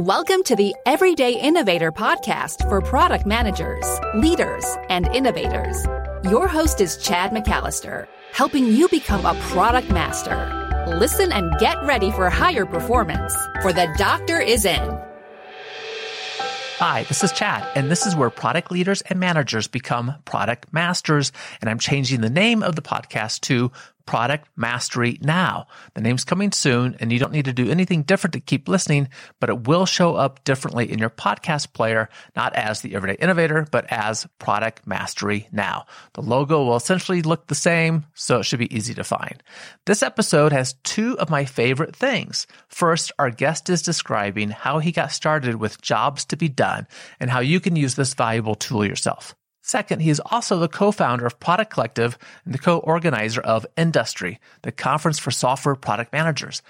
Welcome to the Everyday Innovator podcast for product managers, leaders, and innovators. Your host is Chad McAllister, helping you become a product master. Listen and get ready for higher performance, for the doctor is in. Hi, this is Chad, and this is where product leaders and managers become product masters. And I'm changing the name of the podcast to Product Mastery Now. The name's coming soon, and you don't need to do anything different to keep listening, but it will show up differently in your podcast player, not as the Everyday Innovator, but as Product Mastery Now. The logo will essentially look the same, so it should be easy to find. This episode has two of my favorite things. First, our guest is describing how he got started with jobs to be done and how you can use this valuable tool yourself. Second, he is also the co-founder of Product Collective and the co-organizer of Industry, the conference for software product managers.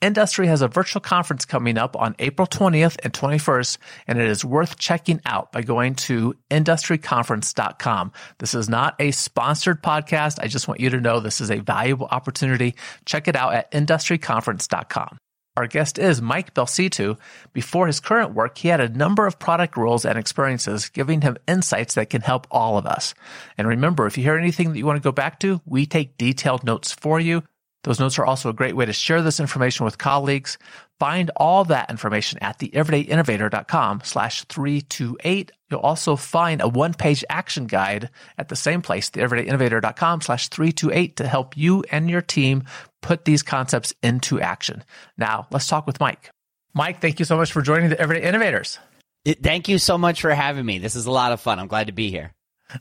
Industry has a virtual conference coming up on April 20th and 21st, and it is worth checking out by going to industryconference.com. This is not a sponsored podcast. I just want you to know this is a valuable opportunity. Check it out at industryconference.com. Our guest is Mike Belsito. Before his current work, he had a number of product roles and experiences, giving him insights that can help all of us. And remember, if you hear anything that you want to go back to, we take detailed notes for you. Those notes are also a great way to share this information with colleagues. Find all that information at theeverydayinnovator.com slash 328. You'll also find a one-page action guide at the same place, theeverydayinnovator.com slash 328 to help you and your team put these concepts into action. Now, let's talk with Mike. Mike, thank you so much for joining the Everyday Innovators. Thank you so much for having me. This is a lot of fun. I'm glad to be here.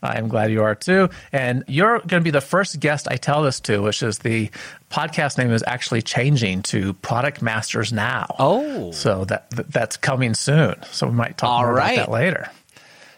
I'm glad you are too. And you're going to be the first guest I tell this to, which is the podcast name is actually changing to Product Masters Now. Oh. So that that's coming soon. So we might talk All more right. about that later.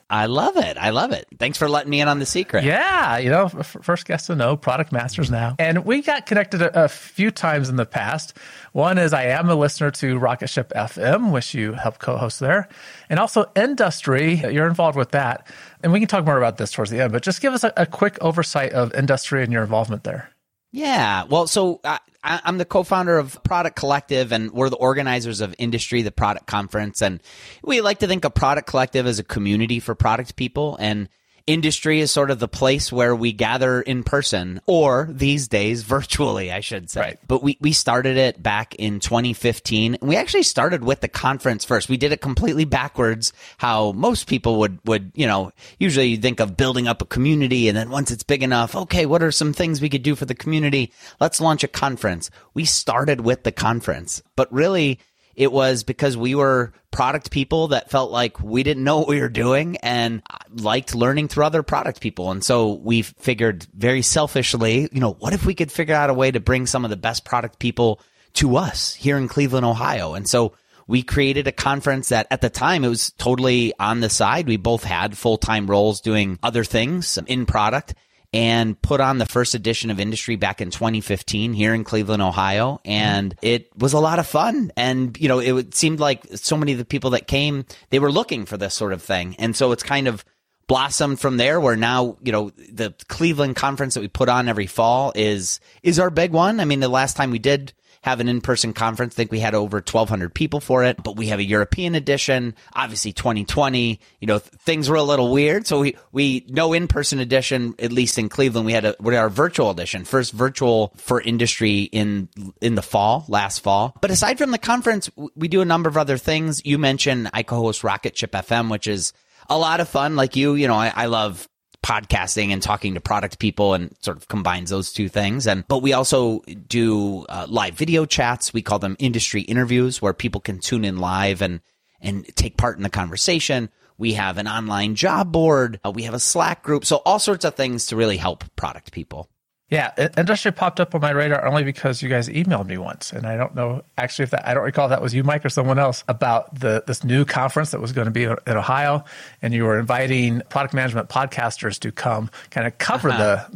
I love it. I love it. Thanks for letting me in on the secret. Yeah, you know, first guest to know Product Masters Now. And we got connected a, a few times in the past. One is I am a listener to Rocket Ship FM, which you help co-host there. And also Industry, you're involved with that. And we can talk more about this towards the end, but just give us a, a quick oversight of Industry and your involvement there. Yeah. Well, so I, I- I'm the co-founder of Product Collective, and we're the organizers of Industry, the product conference. And we like to think of Product Collective as a community for product people, and Industry is sort of the place where we gather in person, or these days virtually, I should say. Right. But we we started it back in 2015. And we actually started with the conference first. We did it completely backwards, how most people would would you know usually you think of building up a community, and then once it's big enough, okay, what are some things we could do for the community? Let's launch a conference. We started with the conference, but really it was because we were product people that felt like we didn't know what we were doing and liked learning through other product people. And so we figured very selfishly, you know, what if we could figure out a way to bring some of the best product people to us here in Cleveland, Ohio? And so we created a conference that at the time it was totally on the side. We both had full time roles doing other things in product and put on the first edition of industry back in 2015 here in Cleveland, Ohio. And mm-hmm. it was a lot of fun. And, you know, it seemed like so many of the people that came, they were looking for this sort of thing. And so it's kind of blossomed from there where now, you know, the Cleveland conference that we put on every fall is, is our big one. I mean, the last time we did have an in-person conference. I think we had over 1200 people for it, but we have a European edition. Obviously 2020, you know, th- things were a little weird. So we, we, no in-person edition, at least in Cleveland. We had a, we had our virtual edition, first virtual for industry in, in the fall, last fall. But aside from the conference, we do a number of other things. You mentioned I co-host Rocket Ship FM, which is a lot of fun. Like you, you know, I, I love podcasting and talking to product people and sort of combines those two things. And but we also do uh, live video chats. We call them industry interviews where people can tune in live and and take part in the conversation. We have an online job board. Uh, we have a slack group. So all sorts of things to really help product people Yeah, industry popped up on my radar only because you guys emailed me once, and I don't know actually if that I don't recall if that was you, Mike, or someone else about the this new conference that was going to be in Ohio, and you were inviting product management podcasters to come kind of cover the uh-huh.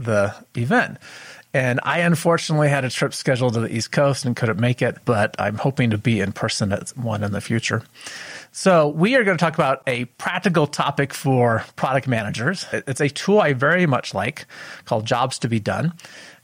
the event. And I unfortunately had a trip scheduled to the East Coast and couldn't make it, but I'm hoping to be in person at one in the future. So we are going to talk about a practical topic for product managers. It's a tool I very much like called Jobs to be Done.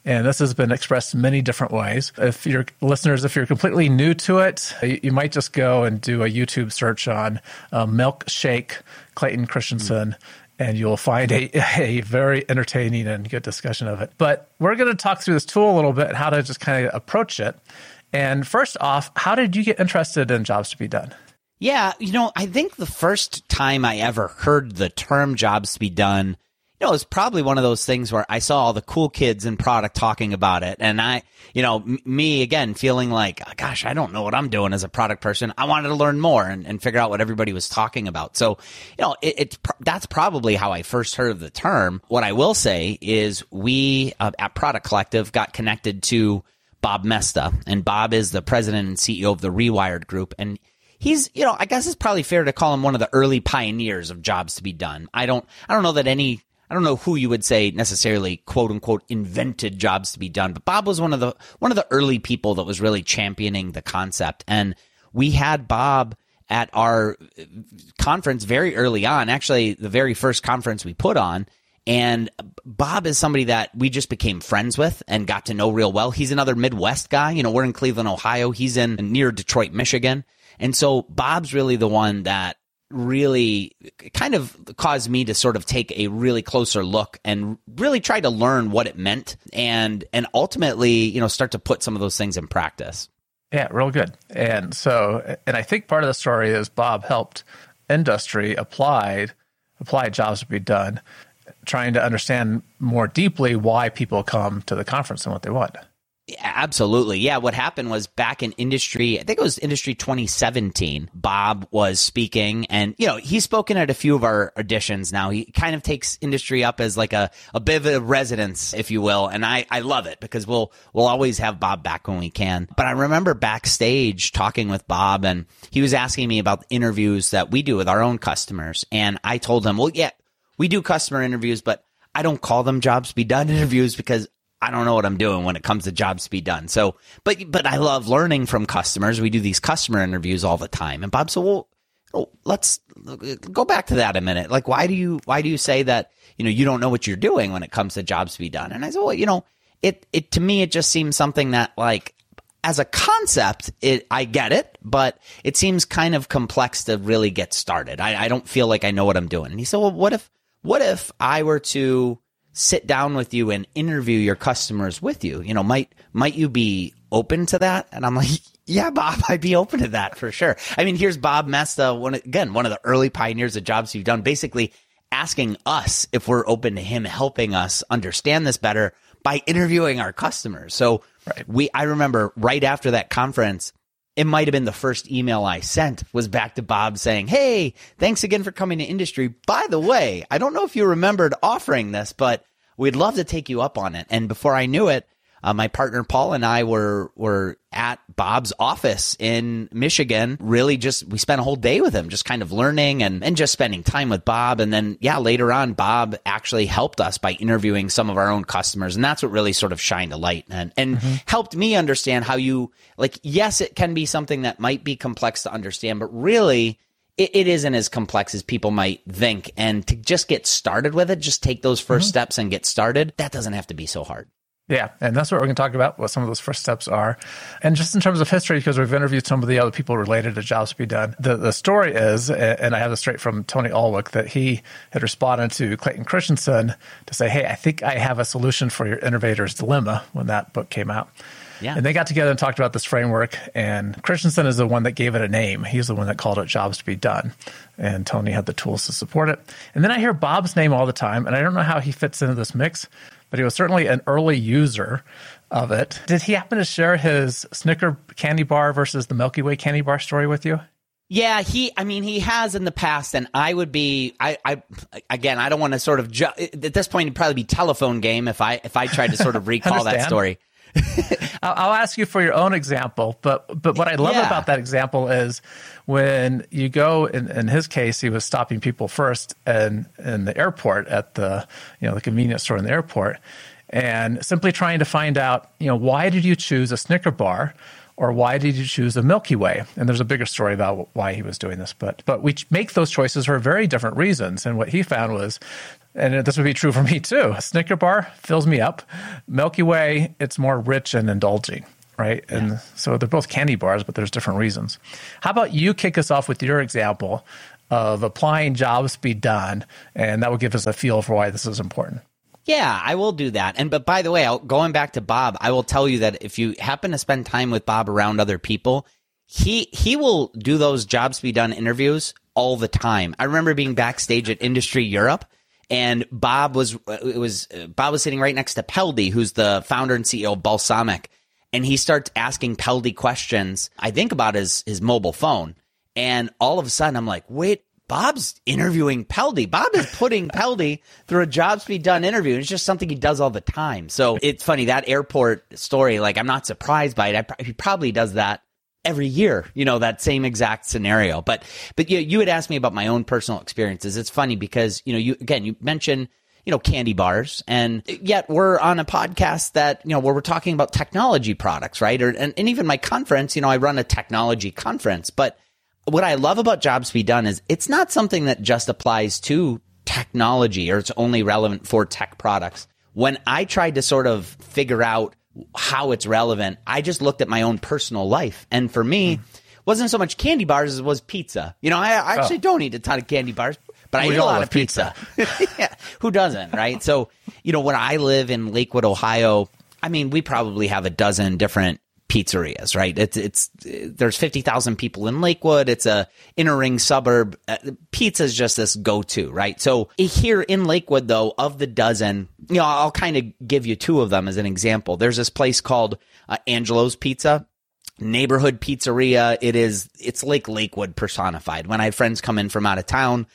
And this has been expressed many different ways. If your listeners, if you're completely new to it, you, might just go and do a YouTube search on uh, Milkshake Clayton Christensen. Mm and you'll find a, a very entertaining and good discussion of it. But we're going to talk through this tool a little bit how to just kind of approach it. And first off, how did you get interested in jobs to be done? Yeah, you know, I think the first time I ever heard the term jobs to be done, you know, it was probably one of those things where I saw all the cool kids in product talking about it. And I, you know, m- me again, feeling like, oh, gosh, I don't know what I'm doing as a product person. I wanted to learn more and, and figure out what everybody was talking about. So, you know, it, it's, that's probably how I first heard of the term. What I will say is we uh, at Product Collective got connected to Bob Moesta and Bob is the president and CEO of the Rewired Group. And he's, you know, I guess it's probably fair to call him one of the early pioneers of jobs to be done. I don't, I don't know that any, I don't know who you would say necessarily quote unquote invented jobs to be done, but Bob was one of the, one of the early people that was really championing the concept. And we had Bob at our conference very early on, actually the very first conference we put on. And Bob is somebody that we just became friends with and got to know real well. He's another Midwest guy. You know, we're in Cleveland, Ohio. He's in near Detroit, Michigan. And so Bob's really the one that really kind of caused me to sort of take a really closer look and really try to learn what it meant and and ultimately, you know, start to put some of those things in practice. Yeah, real good. And so and I think part of the story is Bob helped industry applied applied jobs to be done trying to understand more deeply why people come to the conference and what they want. Absolutely. Yeah. What happened was back in industry, I think it was industry 2017, Bob was speaking and, you know, he's spoken at a few of our editions now. He kind of takes industry up as like a, a bit of a residence, if you will. And I, I love it because we'll, we'll always have Bob back when we can. But I remember backstage talking with Bob and he was asking me about interviews that we do with our own customers. And I told him, well, yeah, we do customer interviews, but I don't call them jobs be done interviews because I don't know what I'm doing when it comes to jobs to be done. So, but, but I love learning from customers. We do these customer interviews all the time. And Bob said, well, oh, let's go back to that a minute. Like, why do you, why do you say that, you know, you don't know what you're doing when it comes to jobs to be done? And I said, well, you know, it, it, to me, it just seems something that like, as a concept, it, I get it, but it seems kind of complex to really get started. I, I don't feel like I know what I'm doing. And he said, well, what if, what if I were to sit down with you and interview your customers with you. You know, might might you be open to that? And I'm like, yeah, Bob, I'd be open to that for sure. I mean, here's Bob Moesta, one again, one of the early pioneers of jobs you've done, basically asking us if we're open to him helping us understand this better by interviewing our customers. So right. we, I remember right after that conference, it might have been the first email I sent was back to Bob saying, Hey, thanks again for coming to industry. By the way, I don't know if you remembered offering this, but we'd love to take you up on it. And before I knew it, uh, my partner Paul and I were were at Bob's office in Michigan. Really, just we spent a whole day with him, just kind of learning and and just spending time with Bob. And then yeah, later on, Bob actually helped us by interviewing some of our own customers, and that's what really sort of shined a light and and mm-hmm. helped me understand how you like. Yes, it can be something that might be complex to understand, but really it, it isn't as complex as people might think. And to just get started with it, just take those 1st mm-hmm. steps and get started, that doesn't have to be so hard. Yeah, and that's what we're going to talk about, what some of those first steps are. And just in terms of history, because we've interviewed some of the other people related to jobs to be done, the, the story is, and I have this straight from Tony Ulwick, that he had responded to Clayton Christensen to say, hey, I think I have a solution for your innovator's dilemma when that book came out. Yeah. And they got together and talked about this framework. And Christensen is the one that gave it a name. He's the one that called it jobs to be done. And Tony had the tools to support it. And then I hear Bob's name all the time. And I don't know how he fits into this mix, but he was certainly an early user of it. Did he happen to share his Snicker candy bar versus the Milky Way candy bar story with you? Yeah, he. I mean, he has in the past, and I would be. I. I again, I don't want to sort of. Ju- at this point, it'd probably be telephone game if I if I tried to sort of recall that story. I'll ask you for your own example, but but what I love yeah. about that example is when you go. In, in his case, he was stopping people first in in the airport at the you know the convenience store in the airport, and simply trying to find out you know why did you choose a Snicker bar or why did you choose a Milky Way? And there's a bigger story about why he was doing this, but but we make those choices for very different reasons. And what he found was and this would be true for me too. Snicker bar fills me up. Milky Way, it's more rich and indulging, right? Yeah. And so they're both candy bars, but there's different reasons. How about you kick us off with your example of applying jobs be done, and that will give us a feel for why this is important. Yeah, I will do that. And but by the way, I'll, going back to Bob, I will tell you that if you happen to spend time with Bob around other people, he he will do those jobs be done interviews all the time. I remember being backstage at Industry Europe and Bob was uh, it was uh, Bob was sitting right next to Peldi, who's the founder and CEO of Balsamiq, and he starts asking Peldi questions. I think about his his mobile phone, and all of a sudden I'm like, wait, Bob's interviewing Peldi. Bob is putting Peldi through a jobs be done interview. It's just something he does all the time. So it's funny that airport story. Like I'm not surprised by it. I, he probably does that every year. You know that same exact scenario. But but you you had asked me about my own personal experiences. It's funny because you know you again you mentioned you know candy bars and yet we're on a podcast that you know where we're talking about technology products right or and, and even my conference you know i run a technology conference but what I love about Jobs Be Done is it's not something that just applies to technology or it's only relevant for tech products. When I tried to sort of figure out how it's relevant, I just looked at my own personal life. And for me, mm. wasn't so much candy bars as it was pizza. You know, I, I actually oh. don't eat a ton of candy bars, but we I eat a lot of pizza. pizza. yeah, who doesn't, right? So, you know, when I live in Lakewood, Ohio, I mean, we probably have a dozen different pizzerias, right? It's it's there's fifty thousand people in Lakewood. It's a inner ring suburb. Uh, pizza is just this go to, right? So here in Lakewood, though, of the dozen, you know, I'll kind of give you two of them as an example. There's this place called uh, Angelo's Pizza. Neighborhood pizzeria. It is, it's like Lakewood personified. When I have friends come in from out of town,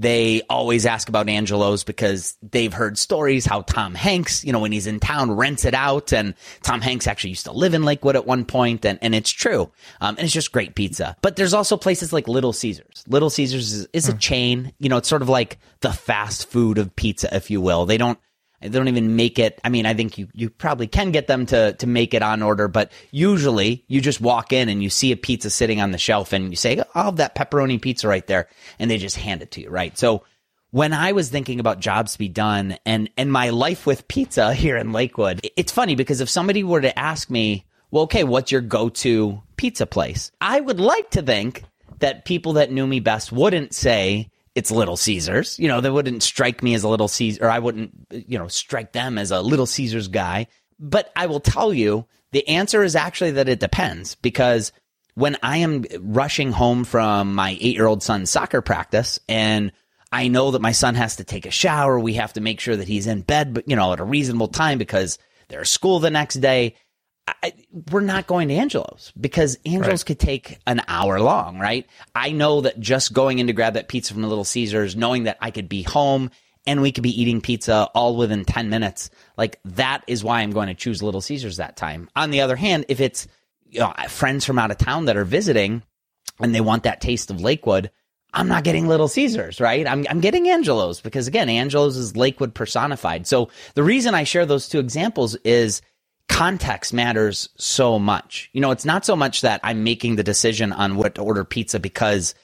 they always ask about Angelo's because they've heard stories how Tom Hanks, you know, when he's in town, rents it out. And Tom Hanks actually used to live in Lakewood at one point, and, and it's true. Um, and it's just great pizza. But there's also places like Little Caesars. Little Caesars is, is a hmm. chain. You know, it's sort of like the fast food of pizza, if you will. They don't they don't even make it. I mean, I think you, you probably can get them to, to make it on order, but usually you just walk in and you see a pizza sitting on the shelf and you say, oh, I'll have that pepperoni pizza right there. And they just hand it to you, right? So when I was thinking about jobs to be done and, and my life with pizza here in Lakewood, it's funny because if somebody were to ask me, well, okay, what's your go-to pizza place? I would like to think that people that knew me best wouldn't say, it's Little Caesars. You know, they wouldn't strike me as a Little Caesar, or I wouldn't, you know, strike them as a Little Caesars guy. But I will tell you, the answer is actually that it depends because when I am rushing home from my eight year old son's soccer practice and I know that my son has to take a shower, we have to make sure that he's in bed, but you know, at a reasonable time because there's school the next day. I, we're not going to Angelo's because Angelo's right. could take an hour long, right? I know that just going in to grab that pizza from the Little Caesars, knowing that I could be home and we could be eating pizza all within 10 minutes, like that is why I'm going to choose Little Caesars that time. On the other hand, if it's you know, friends from out of town that are visiting and they want that taste of Lakewood, I'm not getting Little Caesars, right? I'm, I'm getting Angelo's because again, Angelo's is Lakewood personified. So the reason I share those two examples is context matters so much. You know, it's not so much that I'm making the decision on what to order pizza because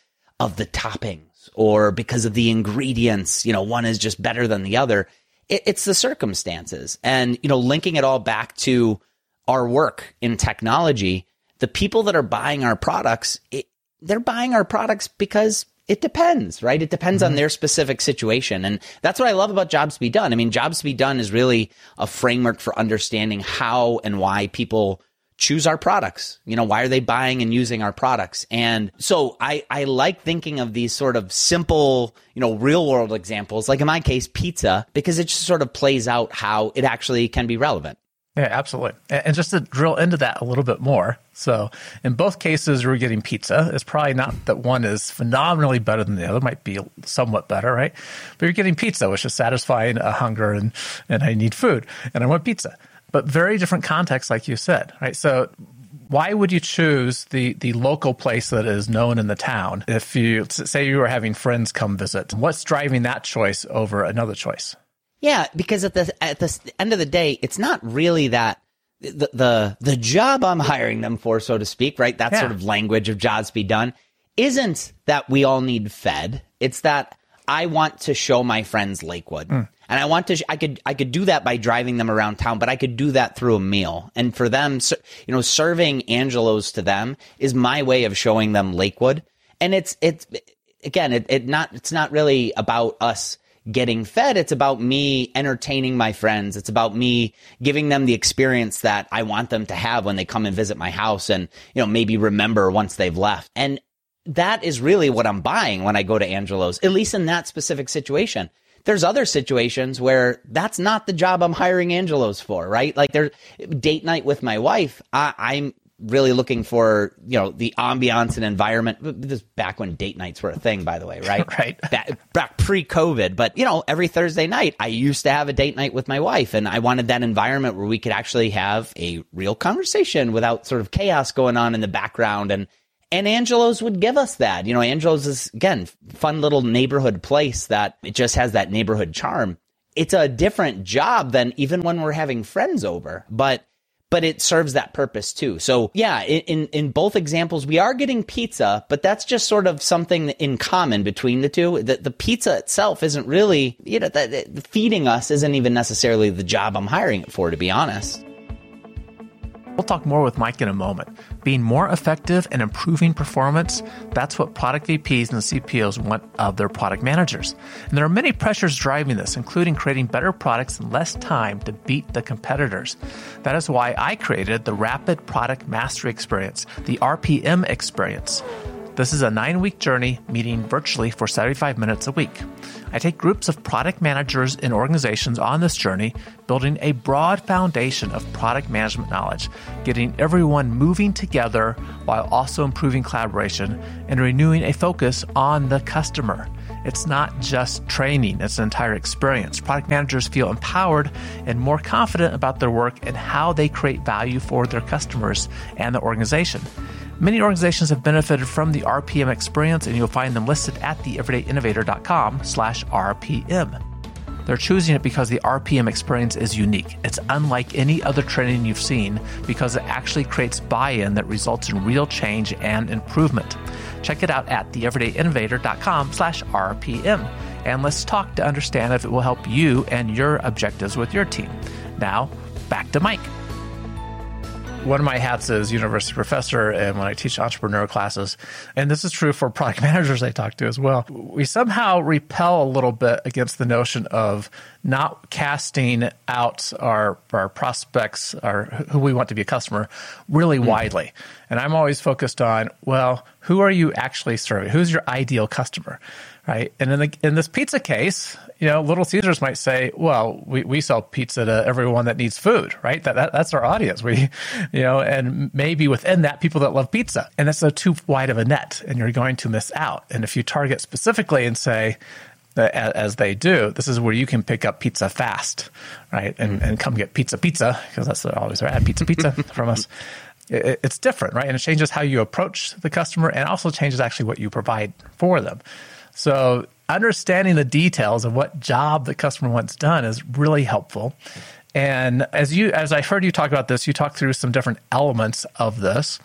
of the toppings or because of the ingredients. You know, one is just better than the other. It, it's the circumstances. And, you know, linking it all back to our work in technology, the people that are buying our products, it, they're buying our products because it depends, right? It depends mm-hmm. on their specific situation. And that's what I love about Jobs to Be Done. I mean, Jobs to Be Done is really a framework for understanding how and why people choose our products. You know, why are they buying and using our products? And so I, I like thinking of these sort of simple, you know, real world examples, like in my case, pizza, because it just sort of plays out how it actually can be relevant. Yeah, absolutely. And just to drill into that a little bit more. So, in both cases, we're getting pizza. It's probably not that one is phenomenally better than the other, might be somewhat better, right? But you're getting pizza, which is satisfying a hunger and, and I need food and I want pizza. But very different context, like you said, right? So, why would you choose the, the local place that is known in the town if you say you were having friends come visit? What's driving that choice over another choice? Yeah, because at the at the end of the day, it's not really that the the the job I'm hiring them for, so to speak, right? That yeah. sort of language of jobs be done isn't that we all need fed. It's that I want to show my friends Lakewood. Mm. And I want to, sh- I could, I could do that by driving them around town, but I could do that through a meal. And for them, you know, serving Angelo's to them is my way of showing them Lakewood. And it's, it's, again, it, it not, it's not really about us getting fed. It's about me entertaining my friends. It's about me giving them the experience that I want them to have when they come and visit my house and, you know, maybe remember once they've left. And that is really what I'm buying when I go to Angelo's, at least in that specific situation. There's other situations where that's not the job I'm hiring Angelo's for, right? Like there's date night with my wife. I, I'm really looking for you know the ambiance and environment. This back when date nights were a thing, by the way, right? right. Back, back pre-COVID, but you know every Thursday night I used to have a date night with my wife, and I wanted that environment where we could actually have a real conversation without sort of chaos going on in the background and. And Angelo's would give us that. You know, Angelo's is again fun little neighborhood place that it just has that neighborhood charm. It's a different job than even when we're having friends over, but but it serves that purpose too. So yeah, in, in both examples, we are getting pizza, but that's just sort of something in common between the two. The, the pizza itself isn't really, you know, the, the feeding us isn't even necessarily the job I'm hiring it for, to be honest. We'll talk more with Mike in a moment. Being more effective and improving performance, that's what product VPs and CPOs want of their product managers. And there are many pressures driving this, including creating better products in less time to beat the competitors. That is why I created the Rapid Product Mastery Experience, the RPM experience. This is a nine week journey meeting virtually for 75 minutes a week. I take groups of product managers in organizations on this journey, building a broad foundation of product management knowledge, getting everyone moving together while also improving collaboration and renewing a focus on the customer. It's not just training, it's an entire experience. Product managers feel empowered and more confident about their work and how they create value for their customers and the organization. Many organizations have benefited from the RPM experience, and you'll find them listed at theeverydayinnovator.com slash RPM. They're choosing it because the RPM experience is unique. It's unlike any other training you've seen because it actually creates buy-in that results in real change and improvement. Check it out at theeverydayinnovator.com slash RPM. And let's talk to understand if it will help you and your objectives with your team. Now, back to Mike one of my hats is university professor and when I teach entrepreneur classes, and this is true for product managers I talk to as well, we somehow repel a little bit against the notion of not casting out our, our prospects, our who we want to be a customer, really mm-hmm. widely. And I'm always focused on, well, who are you actually serving? Who's your ideal customer? Right. And in the in this pizza case, you know, Little Caesars might say, well, we, we sell pizza to everyone that needs food, right? That, that that's our audience. We, you know, and maybe within that, people that love pizza. And that's a too wide of a net, and you're going to miss out. And if you target specifically and say, as they do, this is where you can pick up pizza fast, right? And, mm-hmm. and come get pizza, pizza, because that's always our ad, pizza, pizza from us. It, it's different, right? And it changes how you approach the customer and also changes actually what you provide for them. So understanding the details of what job the customer wants done is really helpful. And as you, as I heard you talk about this, you talk through some different elements of this.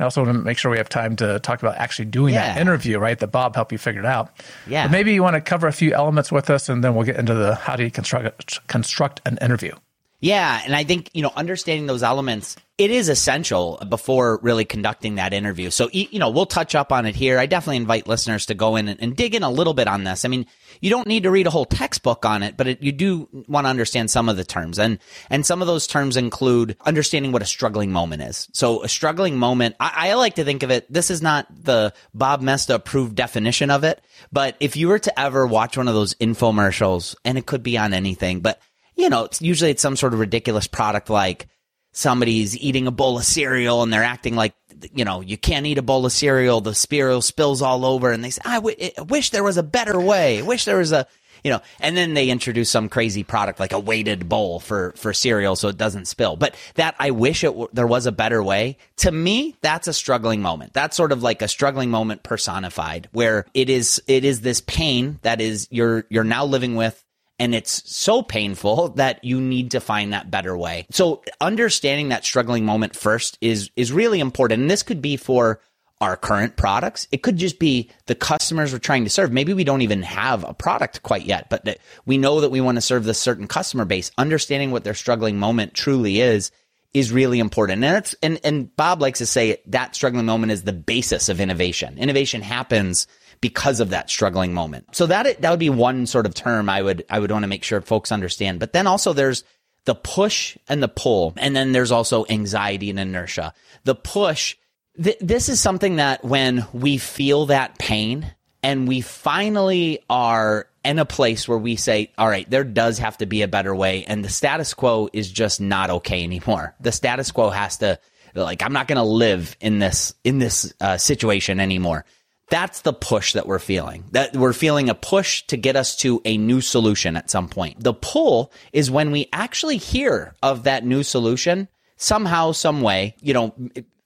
I also want to make sure we have time to talk about actually doing yeah. that interview, right? That Bob helped you figure it out. Yeah. But maybe you want to cover a few elements with us, and then we'll get into the how do you construct construct an interview. Yeah, and I think you know understanding those elements it is essential before really conducting that interview. So you know we'll touch up on it here. I definitely invite listeners to go in and, dig in a little bit on this. I mean, you don't need to read a whole textbook on it, but it, you do want to understand some of the terms, and and some of those terms include understanding what a struggling moment is. So a struggling moment, I, I like to think of it. This is not the Bob Moesta approved definition of it, but if you were to ever watch one of those infomercials, and it could be on anything, but you know, it's usually it's some sort of ridiculous product like somebody's eating a bowl of cereal and they're acting like, you know, you can't eat a bowl of cereal. The cereal spills all over and they say, I, w- I wish there was a better way. I wish there was a, you know, and then they introduce some crazy product like a weighted bowl for, for cereal so it doesn't spill. But that I wish it w- there was a better way. To me, that's a struggling moment. That's sort of like a struggling moment personified where it is, it is this pain that is you're, you're now living with and it's so painful that you need to find that better way. So understanding that struggling moment first is is really important. And this could be for our current products. It could just be the customers we're trying to serve. Maybe we don't even have a product quite yet, but we know that we want to serve this certain customer base. Understanding what their struggling moment truly is is really important. And it's, and, and Bob likes to say that struggling moment is the basis of innovation. Innovation happens because of that struggling moment. So that, that would be one sort of term I would, I would want to make sure folks understand. But then also there's the push and the pull. And then there's also anxiety and inertia. The push th- this is something that when we feel that pain and we finally are in a place where we say, all right, there does have to be a better way. And the status quo is just not okay anymore. The status quo has to, like, I'm not going to live in this, in this uh, situation anymore. That's the push that we're feeling. That we're feeling a push to get us to a new solution at some point. The pull is when we actually hear of that new solution somehow, some way, you know,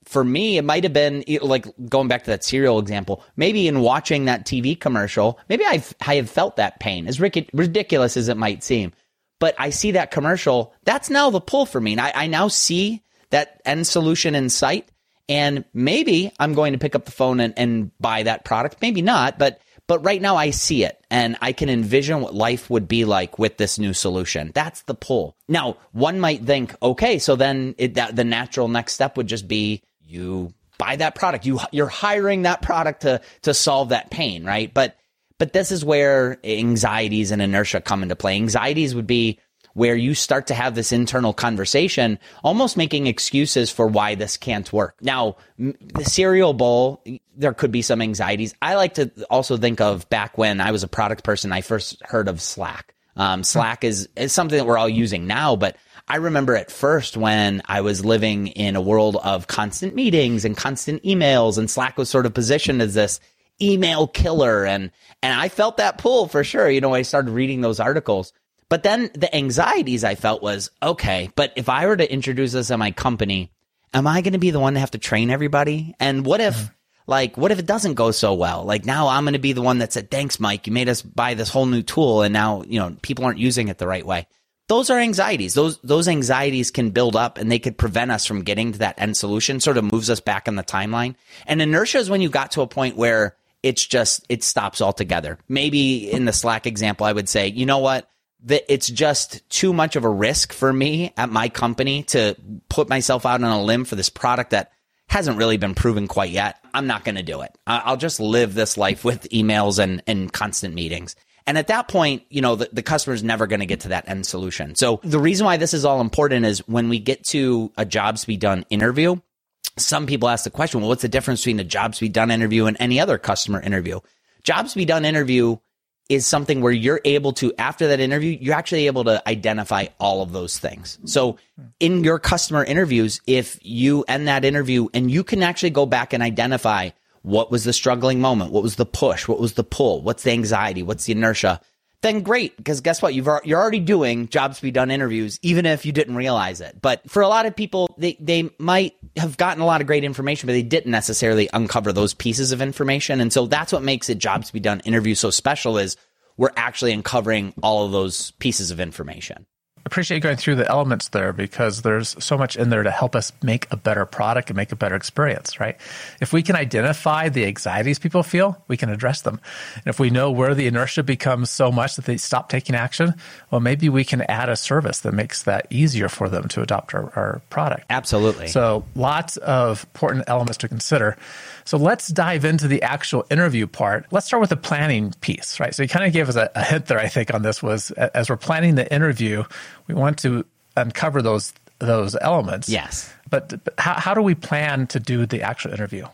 for me, it might have been like going back to that cereal example. Maybe in watching that TV commercial, maybe I've, I have felt that pain, as ridiculous as it might seem. But I see that commercial. That's now the pull for me. And I, I now see that end solution in sight. And maybe I'm going to pick up the phone and, and buy that product. Maybe not, but but right now I see it and I can envision what life would be like with this new solution. That's the pull. Now, one might think, okay, so then it, that, the natural next step would just be you buy that product. You you're hiring that product to to solve that pain, right? But but this is where anxieties and inertia come into play. Anxieties would be where you start to have this internal conversation, almost making excuses for why this can't work. Now, the cereal bowl, there could be some anxieties. I like to also think of back when I was a product person, I first heard of Slack. Um, Slack is, is something that we're all using now, but I remember at first when I was living in a world of constant meetings and constant emails and Slack was sort of positioned as this email killer. And, and I felt that pull for sure. You know, I started reading those articles. But then the anxieties I felt was, okay, but if I were to introduce this at my company, am I going to be the one to have to train everybody? And what if, mm-hmm. like, what if it doesn't go so well? Like now I'm going to be the one that said, thanks, Mike. You made us buy this whole new tool. And now, you know, people aren't using it the right way those are anxieties. Those those anxieties can build up and they could prevent us from getting to that end solution, sort of moves us back in the timeline. And inertia is when you got to a point where it's just it stops altogether. Maybe in the Slack example, I would say, you know what? That it's just too much of a risk for me at my company to put myself out on a limb for this product that hasn't really been proven quite yet. I'm not going to do it. I'll just live this life with emails and, and constant meetings. And at that point, you know, the, the customer is never going to get to that end solution. So the reason why this is all important is when we get to a jobs be done interview, some people ask the question, well, what's the difference between a jobs be done interview and any other customer interview? Jobs be done interview is something where you're able to, after that interview, you're actually able to identify all of those things. So in your customer interviews, if you end that interview and you can actually go back and identify what was the struggling moment? What was the push? What was the pull? What's the anxiety? What's the inertia? Then great, because guess what? You've you're already doing jobs to be done interviews, even if you didn't realize it. But for a lot of people, they they might have gotten a lot of great information, but they didn't necessarily uncover those pieces of information. And so that's what makes it jobs to be done interview so special is we're actually uncovering all of those pieces of information appreciate you going through the elements there because there's so much in there to help us make a better product and make a better experience, right? If we can identify the anxieties people feel, we can address them. And if we know where the inertia becomes so much that they stop taking action, well, maybe we can add a service that makes that easier for them to adopt our, our product. Absolutely. So lots of important elements to consider. So let's dive into the actual interview part. Let's start with the planning piece, right? So you kind of gave us a, a hint there, I think, on this was as we're planning the interview, we want to uncover those those elements. Yes. But, but how, how do we plan to do the actual interview?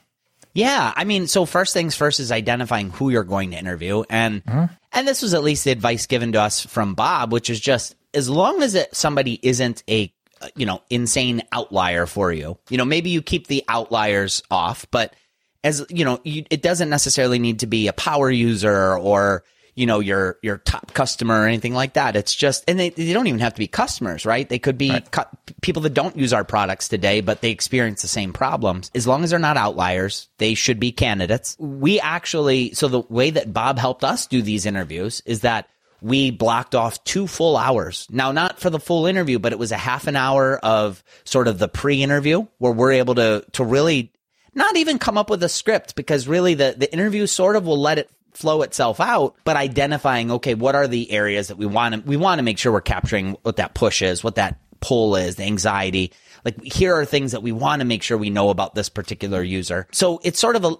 Yeah, I mean, so first things first is identifying who you're going to interview, and mm-hmm. and this was at least the advice given to us from Bob, which is just as long as it, somebody isn't a you know insane outlier for you, you know, maybe you keep the outliers off, but as you know, you, it doesn't necessarily need to be a power user or you know your your top customer or anything like that. It's just, and they, they don't even have to be customers, right? They could be right. cu- people that don't use our products today, but they experience the same problems. As long as they're not outliers, they should be candidates. We actually, so the way that Bob helped us do these interviews is that we blocked off two full hours. Now, not for the full interview, but it was a half an hour of sort of the pre-interview where we're able to to really not even come up with a script because really the, the interview sort of will let it flow itself out, but identifying, okay, what are the areas that we want to, we want to make sure we're capturing what that push is, what that pull is, the anxiety. Like here are things that we want to make sure we know about this particular user. So it's sort of a,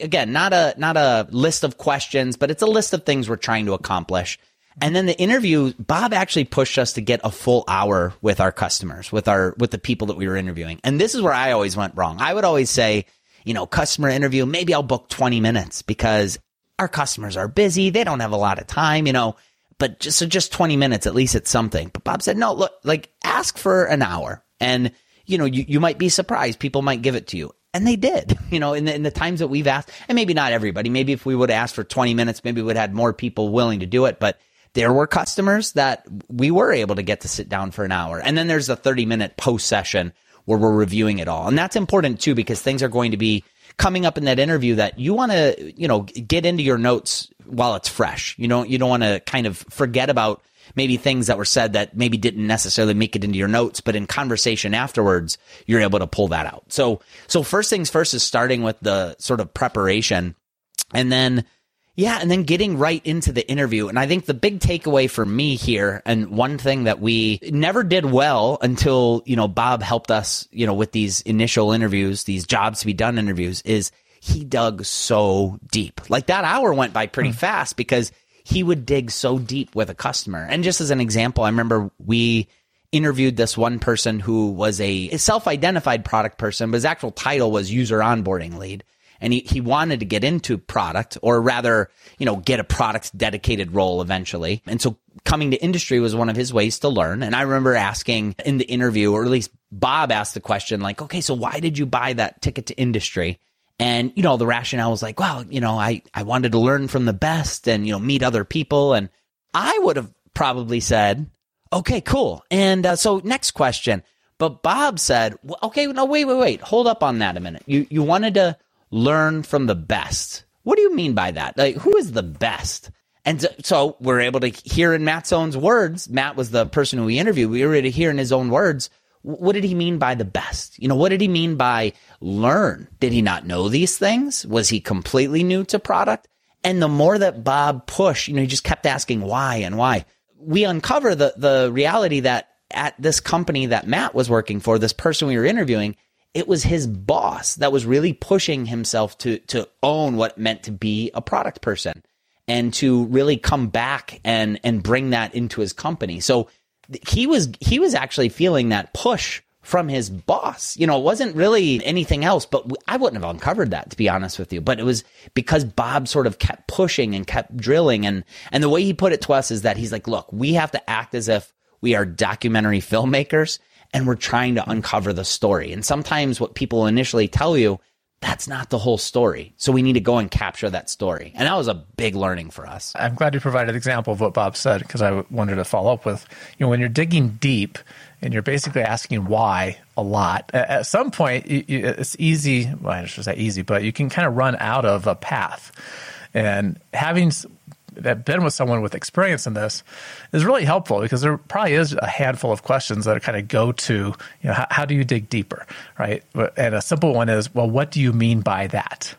again, not a, not a list of questions, but it's a list of things we're trying to accomplish. And then the interview, Bob actually pushed us to get a full hour with our customers, with our, with the people that we were interviewing. And this is where I always went wrong. I would always say, you know, customer interview, maybe I'll book 20 minutes because our customers are busy. They don't have a lot of time, you know, but just, so just 20 minutes, at least it's something. But Bob said, no, look, like ask for an hour and, you know, you, you might be surprised. People might give it to you. And they did, you know, in the, in the times that we've asked, and maybe not everybody, maybe if we would ask for 20 minutes, maybe we'd had more people willing to do it. But there were customers that we were able to get to sit down for an hour. And then there's a 30 minute post session where we're reviewing it all. And that's important too, because things are going to be coming up in that interview that you want to, you know, get into your notes while it's fresh. You know, you don't want to kind of forget about maybe things that were said that maybe didn't necessarily make it into your notes, but in conversation afterwards, you're able to pull that out. So, so first things first is starting with the sort of preparation and then yeah, and then getting right into the interview. And I think the big takeaway for me here, and one thing that we never did well until, you know, Bob helped us, you know, with these initial interviews, these jobs to be done interviews, is he dug so deep. Like that hour went by pretty mm. fast because he would dig so deep with a customer. And just as an example, I remember we interviewed this one person who was a self identified product person, but his actual title was user onboarding lead and he, he wanted to get into product or rather, you know, get a product dedicated role eventually. And so coming to industry was one of his ways to learn. And I remember asking in the interview, or at least Bob asked the question like, okay, so why did you buy that ticket to industry? And, you know, the rationale was like, well, you know, I, I wanted to learn from the best and, you know, meet other people. And I would have probably said, okay, cool. And uh, so next question. But Bob said, well, okay, no, wait, wait, wait. Hold up on that a minute. You, you wanted to learn from the best. What do you mean by that? Like, who is the best? And so we're able to hear in Matt's own words. Matt was the person who we interviewed. We were able to hear in his own words. What did he mean by the best? You know, what did he mean by learn? Did he not know these things? Was he completely new to product? And the more that Bob pushed, you know, he just kept asking why and why. We uncover the, the reality that at this company that Matt was working for, this person we were interviewing, it was his boss that was really pushing himself to to own what meant to be a product person and to really come back and and bring that into his company. So he was he was actually feeling that push from his boss. You know, it wasn't really anything else, but I wouldn't have uncovered that to be honest with you. But it was because Bob sort of kept pushing and kept drilling and and the way he put it to us is that he's like, "Look, we have to act as if we are documentary filmmakers and we're trying to uncover the story. And sometimes what people initially tell you, that's not the whole story. So we need to go and capture that story. And that was a big learning for us. I'm glad you provided an example of what Bob said because I wanted to follow up with, you know, when you're digging deep and you're basically asking why a lot, at some point it's easy, well, I should say easy, but you can kind of run out of a path. And having that been with someone with experience in this is really helpful because there probably is a handful of questions that kind of go to, you know, how, how do you dig deeper, right? And a simple one is, well, what do you mean by that,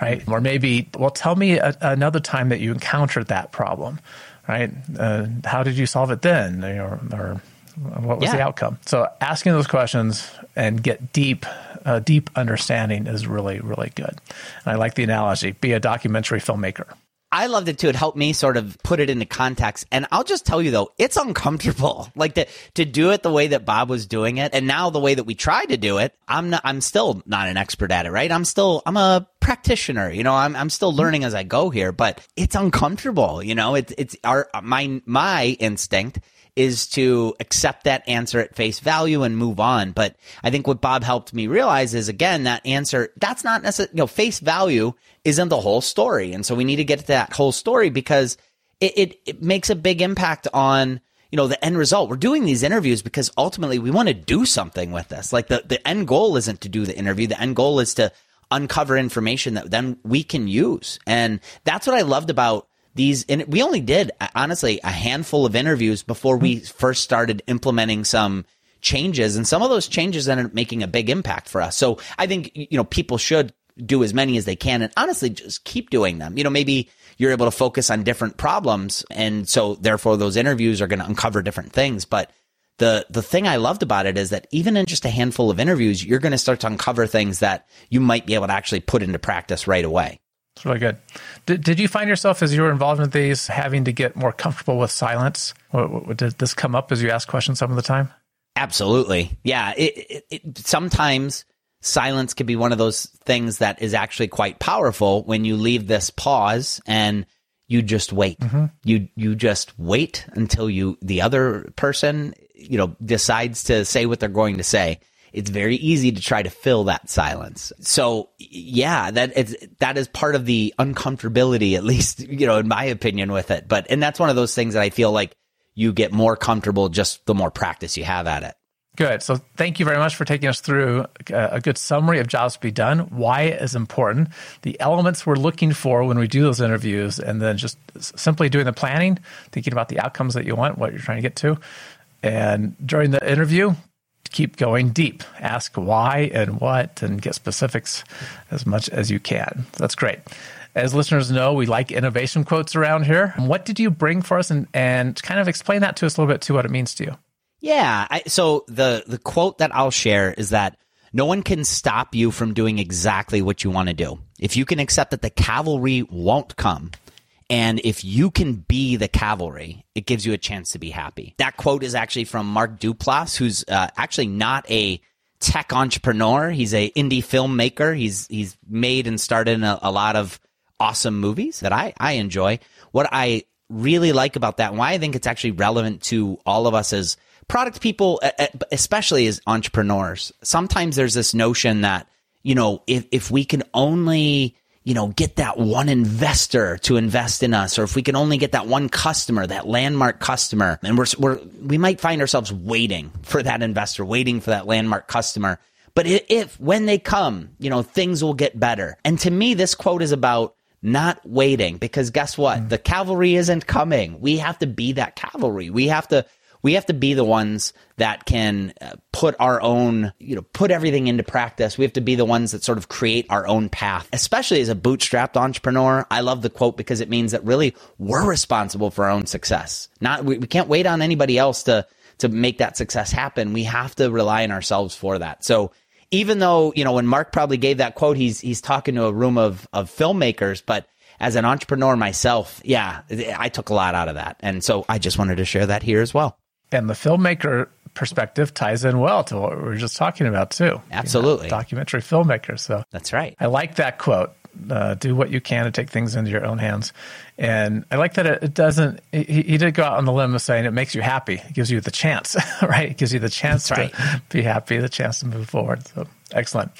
right? Or maybe, well, tell me a, another time that you encountered that problem, right? Uh, how did you solve it then, or, or what was yeah. the outcome? So asking those questions and get deep, uh, deep understanding is really, really good. And I like the analogy: be a documentary filmmaker. I loved it too. It helped me sort of put it into context. And I'll just tell you though, it's uncomfortable. Like to, to do it the way that Bob was doing it. And now the way that we try to do it, I'm not, I'm still not an expert at it, right? I'm still, I'm a practitioner, you know, I'm, I'm still learning as I go here, but it's uncomfortable. You know, it's, it's our, my, my instinct is to accept that answer at face value and move on. But I think what Bob helped me realize is again, that answer, that's not necessarily, you know, face value isn't the whole story. And so we need to get to that whole story because it, it, it makes a big impact on, you know, the end result. We're doing these interviews because ultimately we want to do something with this. Like the, the end goal isn't to do the interview. The end goal is to uncover information that then we can use. And that's what I loved about these and we only did uh, honestly a handful of interviews before we hmm. first started implementing some changes and some of those changes ended up making a big impact for us. So I think, you know, people should do as many as they can and honestly just keep doing them. You know, maybe you're able to focus on different problems. And so therefore those interviews are going to uncover different things. But the, the thing I loved about it is that even in just a handful of interviews, you're going to start to uncover things that you might be able to actually put into practice right away. It's really good. Did, did you find yourself as you were involved in these having to get more comfortable with silence? Did this come up as you ask questions some of the time? Absolutely. Yeah. It, it, it, sometimes silence can be one of those things that is actually quite powerful when you leave this pause and you just wait. Mm-hmm. You you just wait until you the other person, you know, decides to say what they're going to say. It's very easy to try to fill that silence. So yeah, that is that is part of the uncomfortability, at least, you know, in my opinion with it. But and that's one of those things that I feel like you get more comfortable just the more practice you have at it. Good. So thank you very much for taking us through uh, a good summary of jobs to be done, why it is important, the elements we're looking for when we do those interviews, and then just simply doing the planning, thinking about the outcomes that you want, what you're trying to get to. And during the interview, keep going deep. Ask why and what and get specifics as much as you can. That's great. As listeners know, we like innovation quotes around here. What did you bring for us and, and kind of explain that to us a little bit too, what it means to you? Yeah. I, so the the quote that I'll share is that no one can stop you from doing exactly what you want to do. If you can accept that the cavalry won't come, and if you can be the cavalry, it gives you a chance to be happy. That quote is actually from Mark Duplass, who's uh, actually not a tech entrepreneur. He's a indie filmmaker. He's he's made and started a, a lot of awesome movies that I I enjoy. What I really like about that, and why I think it's actually relevant to all of us as product people, especially as entrepreneurs, sometimes there's this notion that, you know, if, if we can only, you know, get that one investor to invest in us, or if we can only get that one customer, that landmark customer, and we're, we're, we might find ourselves waiting for that investor, waiting for that landmark customer. But if, when they come, you know, things will get better. And to me, this quote is about not waiting because guess what? Mm. The cavalry isn't coming. We have to be that cavalry. We have to we have to be the ones that can uh, put our own, you know, put everything into practice. We have to be the ones that sort of create our own path, especially as a bootstrapped entrepreneur. I love the quote because it means that really we're responsible for our own success. Not, we, we can't wait on anybody else to, to make that success happen. We have to rely on ourselves for that. So even though, you know, when Mark probably gave that quote, he's, he's talking to a room of, of filmmakers, but as an entrepreneur myself, yeah, I took a lot out of that. And so I just wanted to share that here as well and the filmmaker perspective ties in well to what we were just talking about too. Absolutely, you know, documentary filmmaker. So that's right. I like that quote. Uh, do what you can to take things into your own hands, and I like that it, it doesn't. He, he, did go out on the limb of saying it makes you happy. It gives you the chance, right? It gives you the chance to be happy, the chance to move forward. So excellent.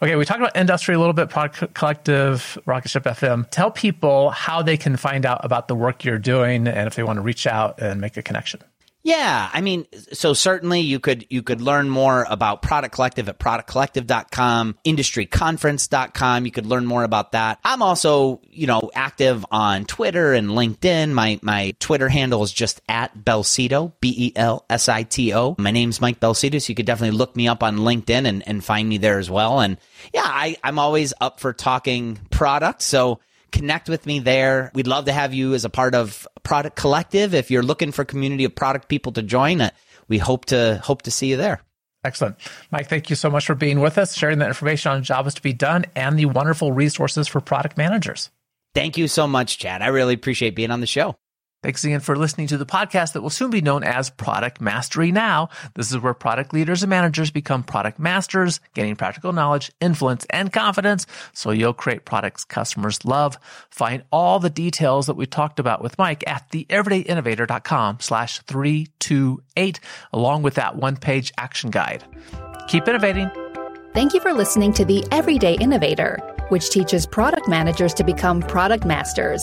Okay, we talked about industry a little bit, Product Collective, Rocket Ship FM. Tell people how they can find out about the work you're doing and if they want to reach out and make a connection. Yeah, I mean, so certainly you could you could learn more about Product Collective at productcollective.com, industryconference.com. You could learn more about that. I'm also, you know, active on Twitter and LinkedIn. My my Twitter handle is just at Belsito, B E L S I T O. My name's Mike Belsito, so you could definitely look me up on LinkedIn and, and find me there as well. And yeah, I, I'm always up for talking product. So connect with me there. We'd love to have you as a part of Product Collective. If you're looking for a community of product people to join, uh, we hope to hope to see you there. Excellent. Mike, thank you so much for being with us, sharing that information on jobs to be done and the wonderful resources for product managers. Thank you so much, Chad. I really appreciate being on the show. Thanks again for listening to the podcast that will soon be known as Product Mastery Now. This is where product leaders and managers become product masters, gaining practical knowledge, influence, and confidence so you'll create products customers love. Find all the details that we talked about with Mike at theeverydayinnovator.com slash 328, along with that one page action guide. Keep innovating. Thank you for listening to The Everyday Innovator, which teaches product managers to become product masters.